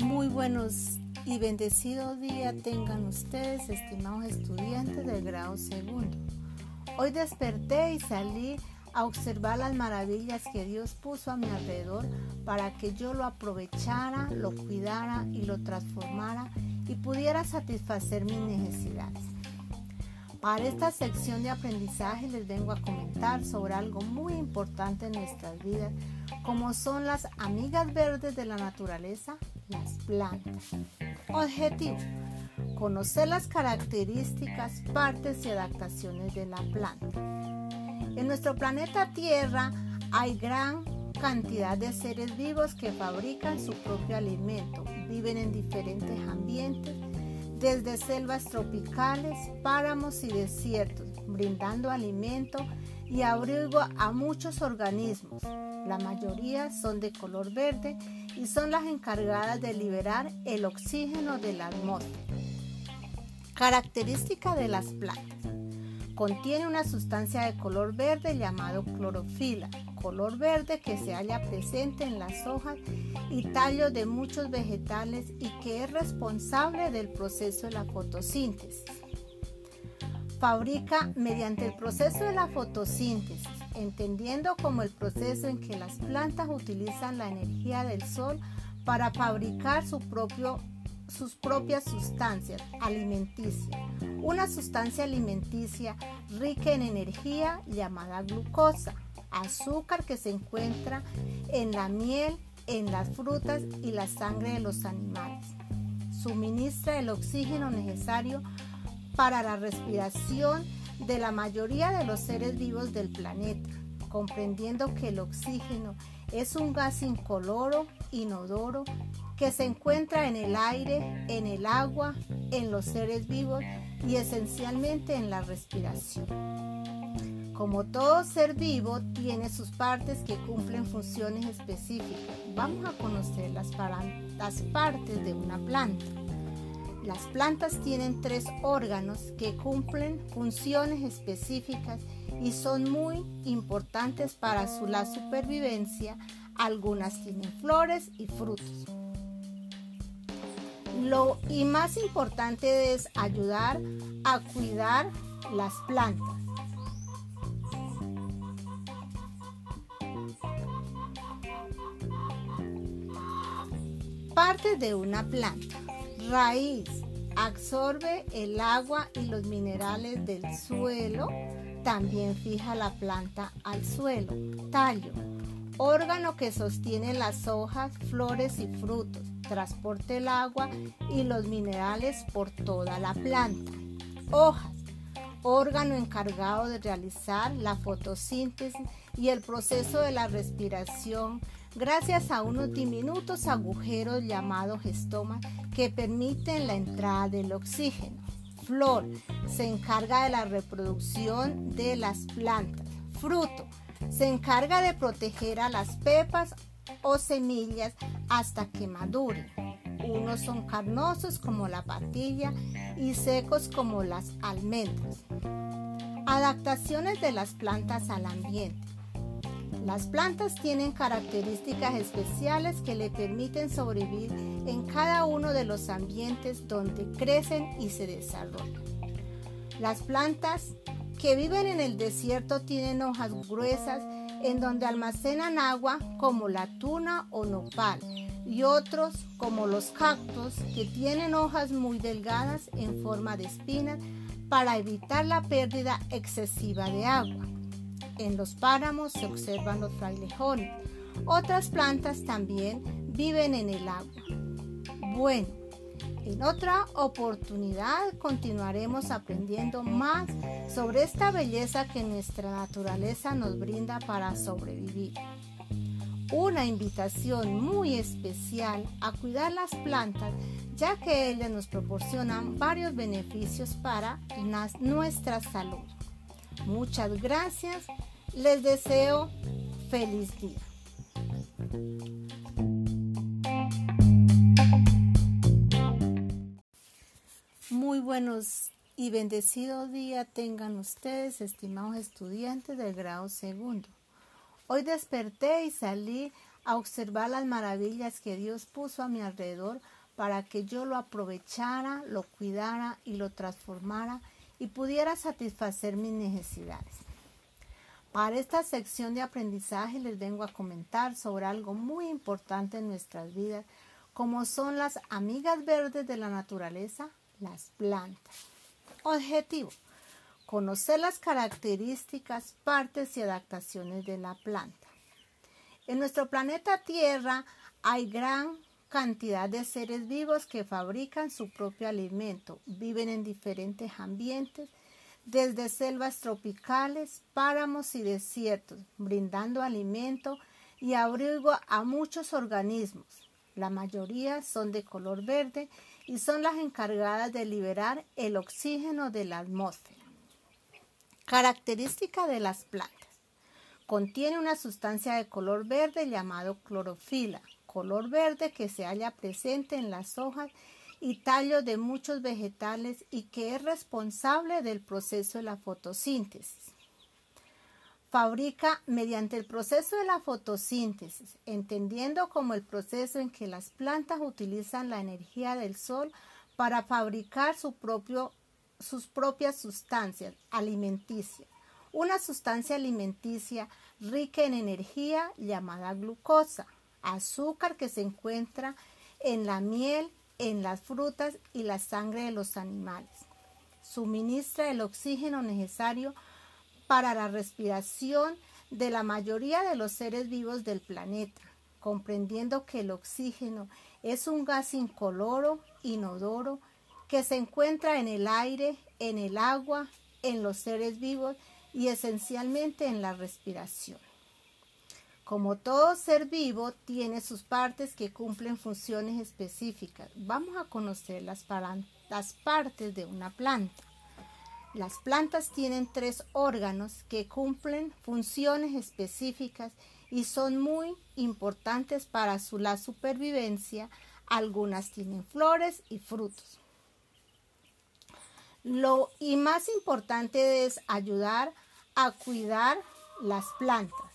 Muy buenos y bendecidos días tengan ustedes, estimados estudiantes del grado segundo. Hoy desperté y salí a observar las maravillas que Dios puso a mi alrededor para que yo lo aprovechara, lo cuidara y lo transformara y pudiera satisfacer mis necesidades. Para esta sección de aprendizaje les vengo a comentar sobre algo muy importante en nuestras vidas, como son las amigas verdes de la naturaleza, las plantas. Objetivo, conocer las características, partes y adaptaciones de la planta. En nuestro planeta Tierra hay gran cantidad de seres vivos que fabrican su propio alimento, viven en diferentes ambientes desde selvas tropicales, páramos y desiertos, brindando alimento y abrigo a muchos organismos. La mayoría son de color verde y son las encargadas de liberar el oxígeno de la atmósfera. Característica de las plantas. Contiene una sustancia de color verde llamado clorofila, color verde que se halla presente en las hojas y tallos de muchos vegetales y que es responsable del proceso de la fotosíntesis. Fabrica mediante el proceso de la fotosíntesis, entendiendo como el proceso en que las plantas utilizan la energía del sol para fabricar su propio, sus propias sustancias alimenticias. Una sustancia alimenticia rica en energía llamada glucosa azúcar que se encuentra en la miel, en las frutas y la sangre de los animales. Suministra el oxígeno necesario para la respiración de la mayoría de los seres vivos del planeta, comprendiendo que el oxígeno es un gas incoloro, inodoro, que se encuentra en el aire, en el agua, en los seres vivos y esencialmente en la respiración. Como todo ser vivo tiene sus partes que cumplen funciones específicas. Vamos a conocer las, las partes de una planta. Las plantas tienen tres órganos que cumplen funciones específicas y son muy importantes para su, la supervivencia. Algunas tienen flores y frutos. Lo y más importante es ayudar a cuidar las plantas. De una planta. Raíz. Absorbe el agua y los minerales del suelo. También fija la planta al suelo. Tallo. Órgano que sostiene las hojas, flores y frutos. Transporte el agua y los minerales por toda la planta. Hojas. Órgano encargado de realizar la fotosíntesis y el proceso de la respiración gracias a unos diminutos agujeros llamados estomas que permiten la entrada del oxígeno. Flor se encarga de la reproducción de las plantas. Fruto se encarga de proteger a las pepas o semillas hasta que maduren. Unos son carnosos como la patilla y secos como las almendras. Adaptaciones de las plantas al ambiente. Las plantas tienen características especiales que le permiten sobrevivir en cada uno de los ambientes donde crecen y se desarrollan. Las plantas que viven en el desierto tienen hojas gruesas en donde almacenan agua como la tuna o nopal y otros como los cactus que tienen hojas muy delgadas en forma de espinas para evitar la pérdida excesiva de agua. En los páramos se observan los frailejones. Otras plantas también viven en el agua. Bueno, en otra oportunidad continuaremos aprendiendo más sobre esta belleza que nuestra naturaleza nos brinda para sobrevivir. Una invitación muy especial a cuidar las plantas ya que ellas nos proporcionan varios beneficios para nuestra salud. Muchas gracias les deseo feliz día. Muy buenos y bendecidos días tengan ustedes, estimados estudiantes del grado segundo. Hoy desperté y salí a observar las maravillas que Dios puso a mi alrededor para que yo lo aprovechara, lo cuidara y lo transformara y pudiera satisfacer mis necesidades. Para esta sección de aprendizaje les vengo a comentar sobre algo muy importante en nuestras vidas, como son las amigas verdes de la naturaleza, las plantas. Objetivo. Conocer las características, partes y adaptaciones de la planta. En nuestro planeta Tierra hay gran cantidad de seres vivos que fabrican su propio alimento, viven en diferentes ambientes, desde selvas tropicales, páramos y desiertos, brindando alimento y abrigo a muchos organismos. La mayoría son de color verde y son las encargadas de liberar el oxígeno de la atmósfera. Característica de las plantas. Contiene una sustancia de color verde llamado clorofila, color verde que se halla presente en las hojas y tallos de muchos vegetales y que es responsable del proceso de la fotosíntesis. Fabrica mediante el proceso de la fotosíntesis, entendiendo como el proceso en que las plantas utilizan la energía del sol para fabricar su propio, sus propias sustancias alimenticias. Una sustancia alimenticia rica en energía llamada glucosa azúcar que se encuentra en la miel, en las frutas y la sangre de los animales. Suministra el oxígeno necesario para la respiración de la mayoría de los seres vivos del planeta, comprendiendo que el oxígeno es un gas incoloro, inodoro, que se encuentra en el aire, en el agua, en los seres vivos y esencialmente en la respiración. Como todo ser vivo tiene sus partes que cumplen funciones específicas. Vamos a conocer las, las partes de una planta. Las plantas tienen tres órganos que cumplen funciones específicas y son muy importantes para su, la supervivencia. Algunas tienen flores y frutos. Lo y más importante es ayudar a cuidar las plantas.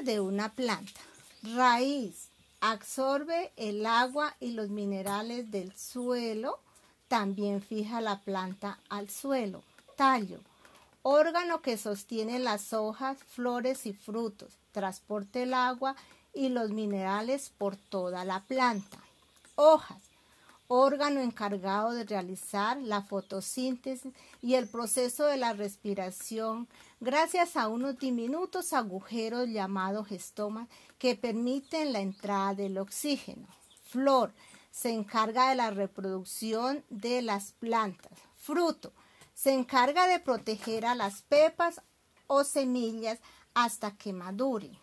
De una planta. Raíz. Absorbe el agua y los minerales del suelo. También fija la planta al suelo. Tallo. Órgano que sostiene las hojas, flores y frutos. Transporte el agua y los minerales por toda la planta. Hojas órgano encargado de realizar la fotosíntesis y el proceso de la respiración gracias a unos diminutos agujeros llamados estomas que permiten la entrada del oxígeno. Flor se encarga de la reproducción de las plantas. Fruto se encarga de proteger a las pepas o semillas hasta que maduren.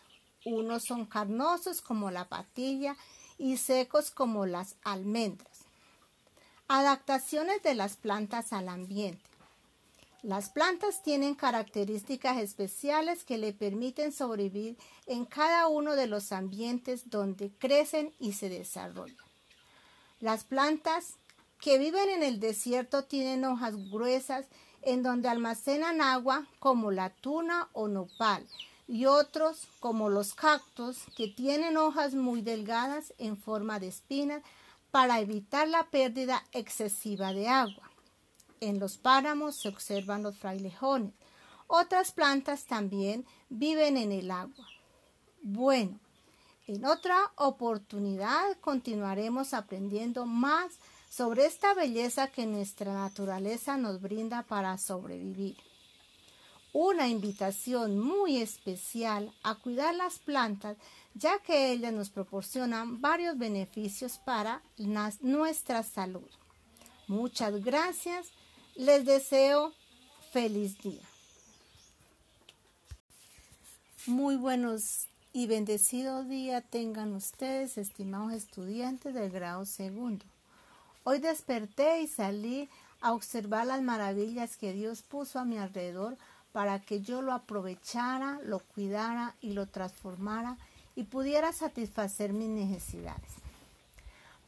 Unos son carnosos como la patilla y secos como las almendras. Adaptaciones de las plantas al ambiente. Las plantas tienen características especiales que le permiten sobrevivir en cada uno de los ambientes donde crecen y se desarrollan. Las plantas que viven en el desierto tienen hojas gruesas en donde almacenan agua como la tuna o nopal y otros como los cactus que tienen hojas muy delgadas en forma de espinas para evitar la pérdida excesiva de agua. En los páramos se observan los frailejones. Otras plantas también viven en el agua. Bueno, en otra oportunidad continuaremos aprendiendo más sobre esta belleza que nuestra naturaleza nos brinda para sobrevivir. Una invitación muy especial a cuidar las plantas ya que ellas nos proporcionan varios beneficios para nuestra salud. Muchas gracias. Les deseo feliz día. Muy buenos y bendecidos días tengan ustedes, estimados estudiantes del grado segundo. Hoy desperté y salí a observar las maravillas que Dios puso a mi alrededor para que yo lo aprovechara, lo cuidara y lo transformara y pudiera satisfacer mis necesidades.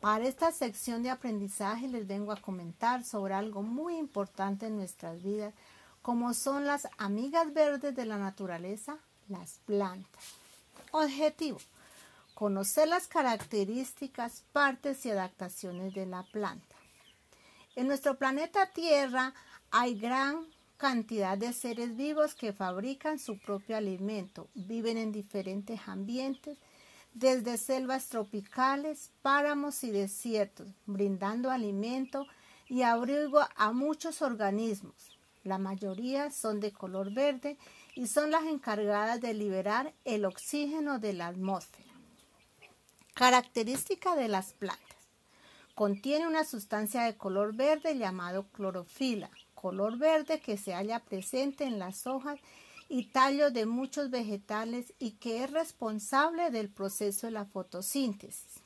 Para esta sección de aprendizaje les vengo a comentar sobre algo muy importante en nuestras vidas, como son las amigas verdes de la naturaleza, las plantas. Objetivo. Conocer las características, partes y adaptaciones de la planta. En nuestro planeta Tierra hay gran cantidad de seres vivos que fabrican su propio alimento, viven en diferentes ambientes, desde selvas tropicales, páramos y desiertos, brindando alimento y abrigo a muchos organismos. La mayoría son de color verde y son las encargadas de liberar el oxígeno de la atmósfera. Característica de las plantas. Contiene una sustancia de color verde llamado clorofila, color verde que se halla presente en las hojas y tallos de muchos vegetales y que es responsable del proceso de la fotosíntesis.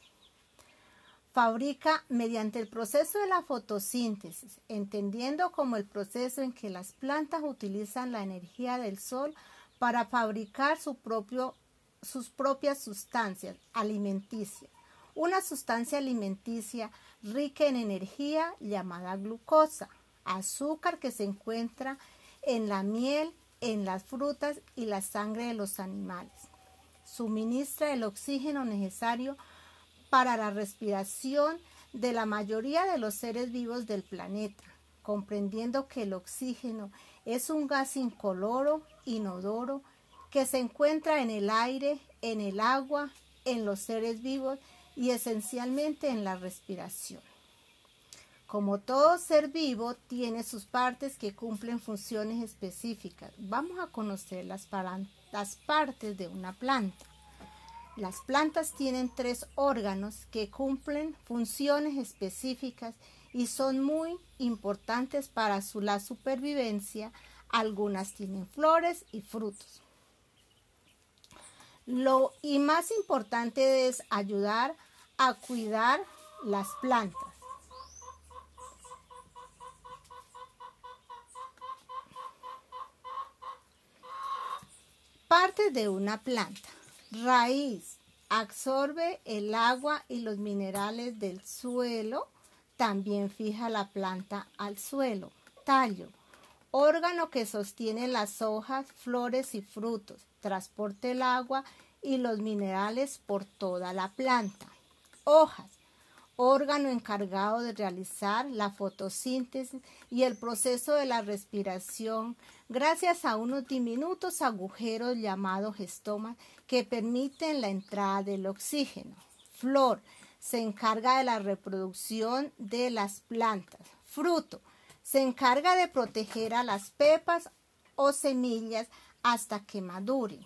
Fabrica mediante el proceso de la fotosíntesis, entendiendo como el proceso en que las plantas utilizan la energía del sol para fabricar su propio, sus propias sustancias alimenticias. Una sustancia alimenticia rica en energía llamada glucosa, azúcar que se encuentra en la miel, en las frutas y la sangre de los animales. Suministra el oxígeno necesario para la respiración de la mayoría de los seres vivos del planeta, comprendiendo que el oxígeno es un gas incoloro, inodoro, que se encuentra en el aire, en el agua, en los seres vivos y esencialmente en la respiración. Como todo ser vivo tiene sus partes que cumplen funciones específicas. Vamos a conocer las, las partes de una planta. Las plantas tienen tres órganos que cumplen funciones específicas y son muy importantes para su, la supervivencia. Algunas tienen flores y frutos. Lo y más importante es ayudar a cuidar las plantas. Parte de una planta. Raíz. Absorbe el agua y los minerales del suelo. También fija la planta al suelo. Tallo. Órgano que sostiene las hojas, flores y frutos. Transporte el agua y los minerales por toda la planta. Hojas órgano encargado de realizar la fotosíntesis y el proceso de la respiración gracias a unos diminutos agujeros llamados estomas que permiten la entrada del oxígeno. Flor se encarga de la reproducción de las plantas. Fruto se encarga de proteger a las pepas o semillas hasta que maduren.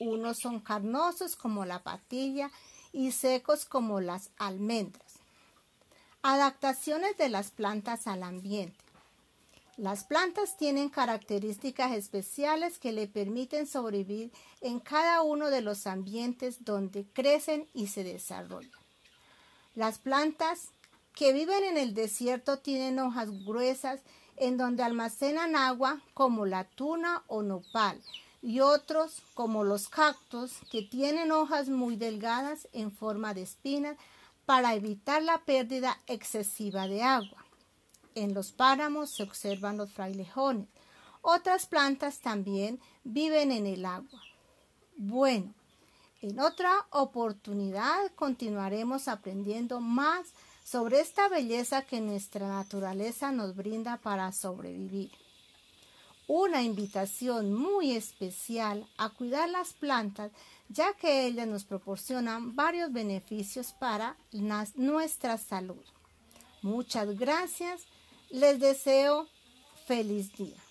Unos son carnosos como la patilla y secos como las almendras. Adaptaciones de las plantas al ambiente. Las plantas tienen características especiales que le permiten sobrevivir en cada uno de los ambientes donde crecen y se desarrollan. Las plantas que viven en el desierto tienen hojas gruesas en donde almacenan agua como la tuna o nopal y otros como los cactus que tienen hojas muy delgadas en forma de espinas para evitar la pérdida excesiva de agua. En los páramos se observan los frailejones. Otras plantas también viven en el agua. Bueno, en otra oportunidad continuaremos aprendiendo más sobre esta belleza que nuestra naturaleza nos brinda para sobrevivir. Una invitación muy especial a cuidar las plantas ya que ellas nos proporcionan varios beneficios para nuestra salud. Muchas gracias. Les deseo feliz día.